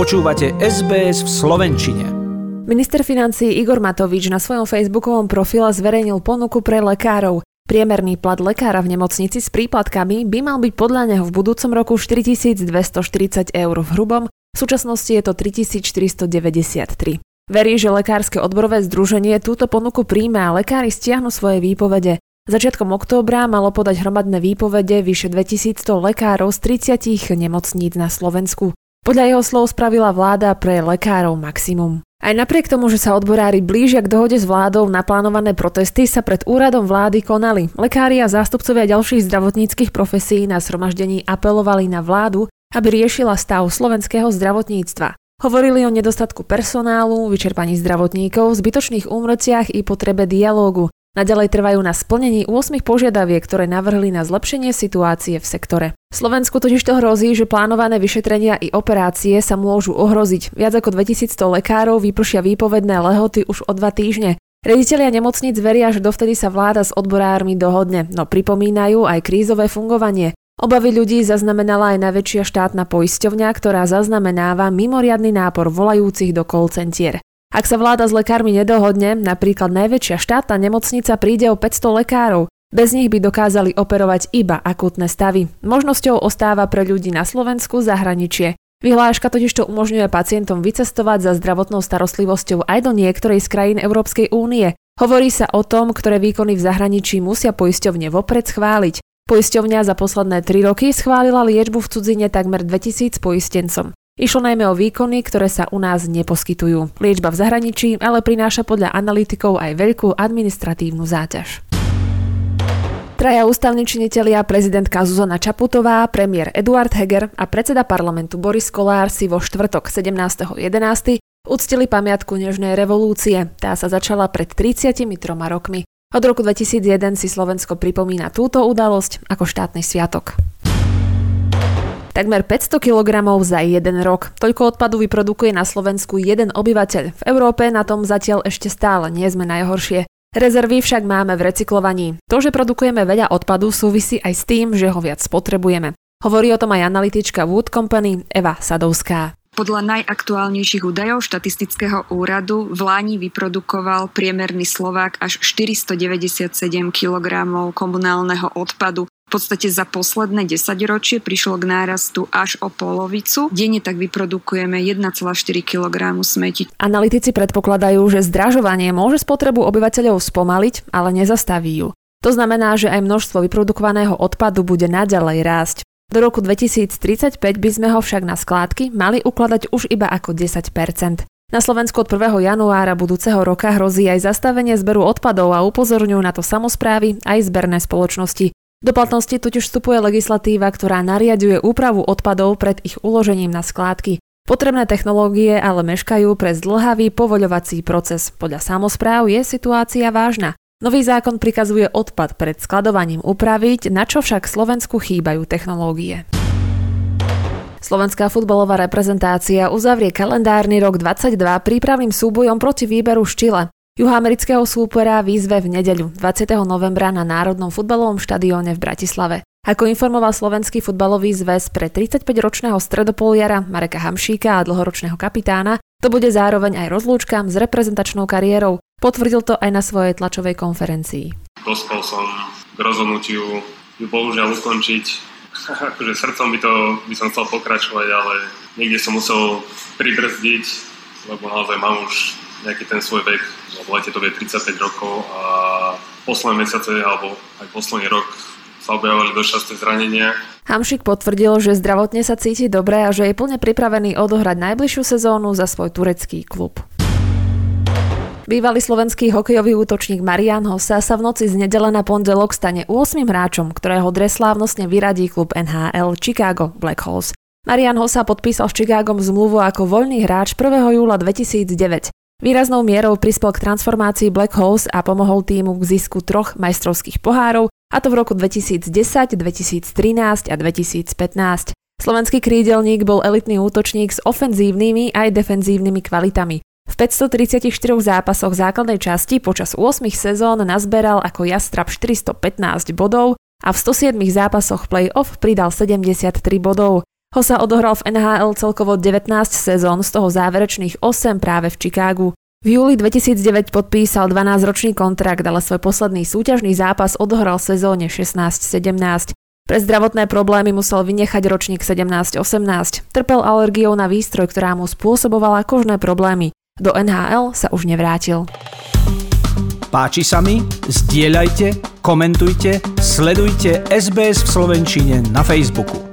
Počúvate SBS v Slovenčine. Minister financí Igor Matovič na svojom facebookovom profile zverejnil ponuku pre lekárov. Priemerný plat lekára v nemocnici s príplatkami by mal byť podľa neho v budúcom roku 4240 eur v hrubom, v súčasnosti je to 3493. Verí, že Lekárske odborové združenie túto ponuku príjme a lekári stiahnu svoje výpovede. Začiatkom októbra malo podať hromadné výpovede vyše 2100 lekárov z 30 nemocníc na Slovensku. Podľa jeho slov spravila vláda pre lekárov maximum. Aj napriek tomu, že sa odborári blížia k dohode s vládou, naplánované protesty sa pred úradom vlády konali. Lekári a zástupcovia ďalších zdravotníckých profesí na zhromaždení apelovali na vládu, aby riešila stav slovenského zdravotníctva. Hovorili o nedostatku personálu, vyčerpaní zdravotníkov, zbytočných úmrciach i potrebe dialógu. Naďalej trvajú na splnení 8 požiadaviek, ktoré navrhli na zlepšenie situácie v sektore. Slovensku totiž to hrozí, že plánované vyšetrenia i operácie sa môžu ohroziť. Viac ako 2100 lekárov vypršia výpovedné lehoty už o dva týždne. Reditelia nemocnic veria, že dovtedy sa vláda s odborármi dohodne, no pripomínajú aj krízové fungovanie. Obavy ľudí zaznamenala aj najväčšia štátna poisťovňa, ktorá zaznamenáva mimoriadny nápor volajúcich do call centier. Ak sa vláda s lekármi nedohodne, napríklad najväčšia štátna nemocnica príde o 500 lekárov. Bez nich by dokázali operovať iba akútne stavy. Možnosťou ostáva pre ľudí na Slovensku zahraničie. Vyhláška totiž to umožňuje pacientom vycestovať za zdravotnou starostlivosťou aj do niektorej z krajín Európskej únie. Hovorí sa o tom, ktoré výkony v zahraničí musia poisťovne vopred schváliť. Poisťovňa za posledné 3 roky schválila liečbu v cudzine takmer 2000 poistencom. Išlo najmä o výkony, ktoré sa u nás neposkytujú. Liečba v zahraničí ale prináša podľa analytikov aj veľkú administratívnu záťaž. Traja ústavní činitelia, prezidentka Zuzana Čaputová, premiér Eduard Heger a predseda parlamentu Boris Kolár si vo štvrtok 17.11. uctili pamiatku Nežnej revolúcie. Tá sa začala pred 33 rokmi. Od roku 2001 si Slovensko pripomína túto udalosť ako štátny sviatok. Takmer 500 kg za jeden rok. Toľko odpadu vyprodukuje na Slovensku jeden obyvateľ. V Európe na tom zatiaľ ešte stále nie sme najhoršie. Rezervy však máme v recyklovaní. To, že produkujeme veľa odpadu, súvisí aj s tým, že ho viac potrebujeme. Hovorí o tom aj analytička Wood Company Eva Sadovská. Podľa najaktuálnejších údajov štatistického úradu v Láni vyprodukoval priemerný Slovák až 497 kg komunálneho odpadu. V podstate za posledné 10 ročie prišlo k nárastu až o polovicu. Denne tak vyprodukujeme 1,4 kg smeti. Analytici predpokladajú, že zdražovanie môže spotrebu obyvateľov spomaliť, ale nezastaví ju. To znamená, že aj množstvo vyprodukovaného odpadu bude naďalej rásť. Do roku 2035 by sme ho však na skládky mali ukladať už iba ako 10% Na Slovensku od 1. januára budúceho roka hrozí aj zastavenie zberu odpadov a upozorňujú na to samozprávy aj zberné spoločnosti. Do platnosti totiž vstupuje legislatíva, ktorá nariaduje úpravu odpadov pred ich uložením na skládky. Potrebné technológie ale meškajú pre zdlhavý povoľovací proces. Podľa samozpráv je situácia vážna. Nový zákon prikazuje odpad pred skladovaním upraviť, na čo však Slovensku chýbajú technológie. Slovenská futbalová reprezentácia uzavrie kalendárny rok 22 prípravným súbojom proti výberu z. Juhoamerického súpera výzve v nedeľu 20. novembra na Národnom futbalovom štadióne v Bratislave. Ako informoval Slovenský futbalový zväz pre 35-ročného stredopoliara Mareka Hamšíka a dlhoročného kapitána, to bude zároveň aj rozlúčka s reprezentačnou kariérou. Potvrdil to aj na svojej tlačovej konferencii. Dospel som k rozhodnutiu ju bohužiaľ ukončiť. akože srdcom by, to, by som chcel pokračovať, ale niekde som musel pribrzdiť, lebo naozaj mám už nejaký ten svoj vek, v lete to bude 35 rokov a posledné mesiace alebo aj posledný rok sa objavovali dosť časté zranenia. Hamšik potvrdil, že zdravotne sa cíti dobre a že je plne pripravený odohrať najbližšiu sezónu za svoj turecký klub. Bývalý slovenský hokejový útočník Marian Hossa sa v noci z nedele na pondelok stane 8 hráčom, ktorého dreslávnostne vyradí klub NHL Chicago Blackhawks. Marian Hossa podpísal s Chicagom zmluvu ako voľný hráč 1. júla 2009. Výraznou mierou prispel k transformácii Black Holes a pomohol týmu k zisku troch majstrovských pohárov, a to v roku 2010, 2013 a 2015. Slovenský krídelník bol elitný útočník s ofenzívnymi aj defenzívnymi kvalitami. V 534 zápasoch základnej časti počas 8 sezón nazberal ako Jastrab 415 bodov a v 107 zápasoch play-off pridal 73 bodov. Hosa odohral v NHL celkovo 19 sezón, z toho záverečných 8 práve v Chicagu. V júli 2009 podpísal 12-ročný kontrakt, ale svoj posledný súťažný zápas odohral v sezóne 16-17. Pre zdravotné problémy musel vynechať ročník 17-18. Trpel alergiou na výstroj, ktorá mu spôsobovala kožné problémy. Do NHL sa už nevrátil. Páči sa mi? Zdieľajte, komentujte, sledujte SBS v Slovenčine na Facebooku.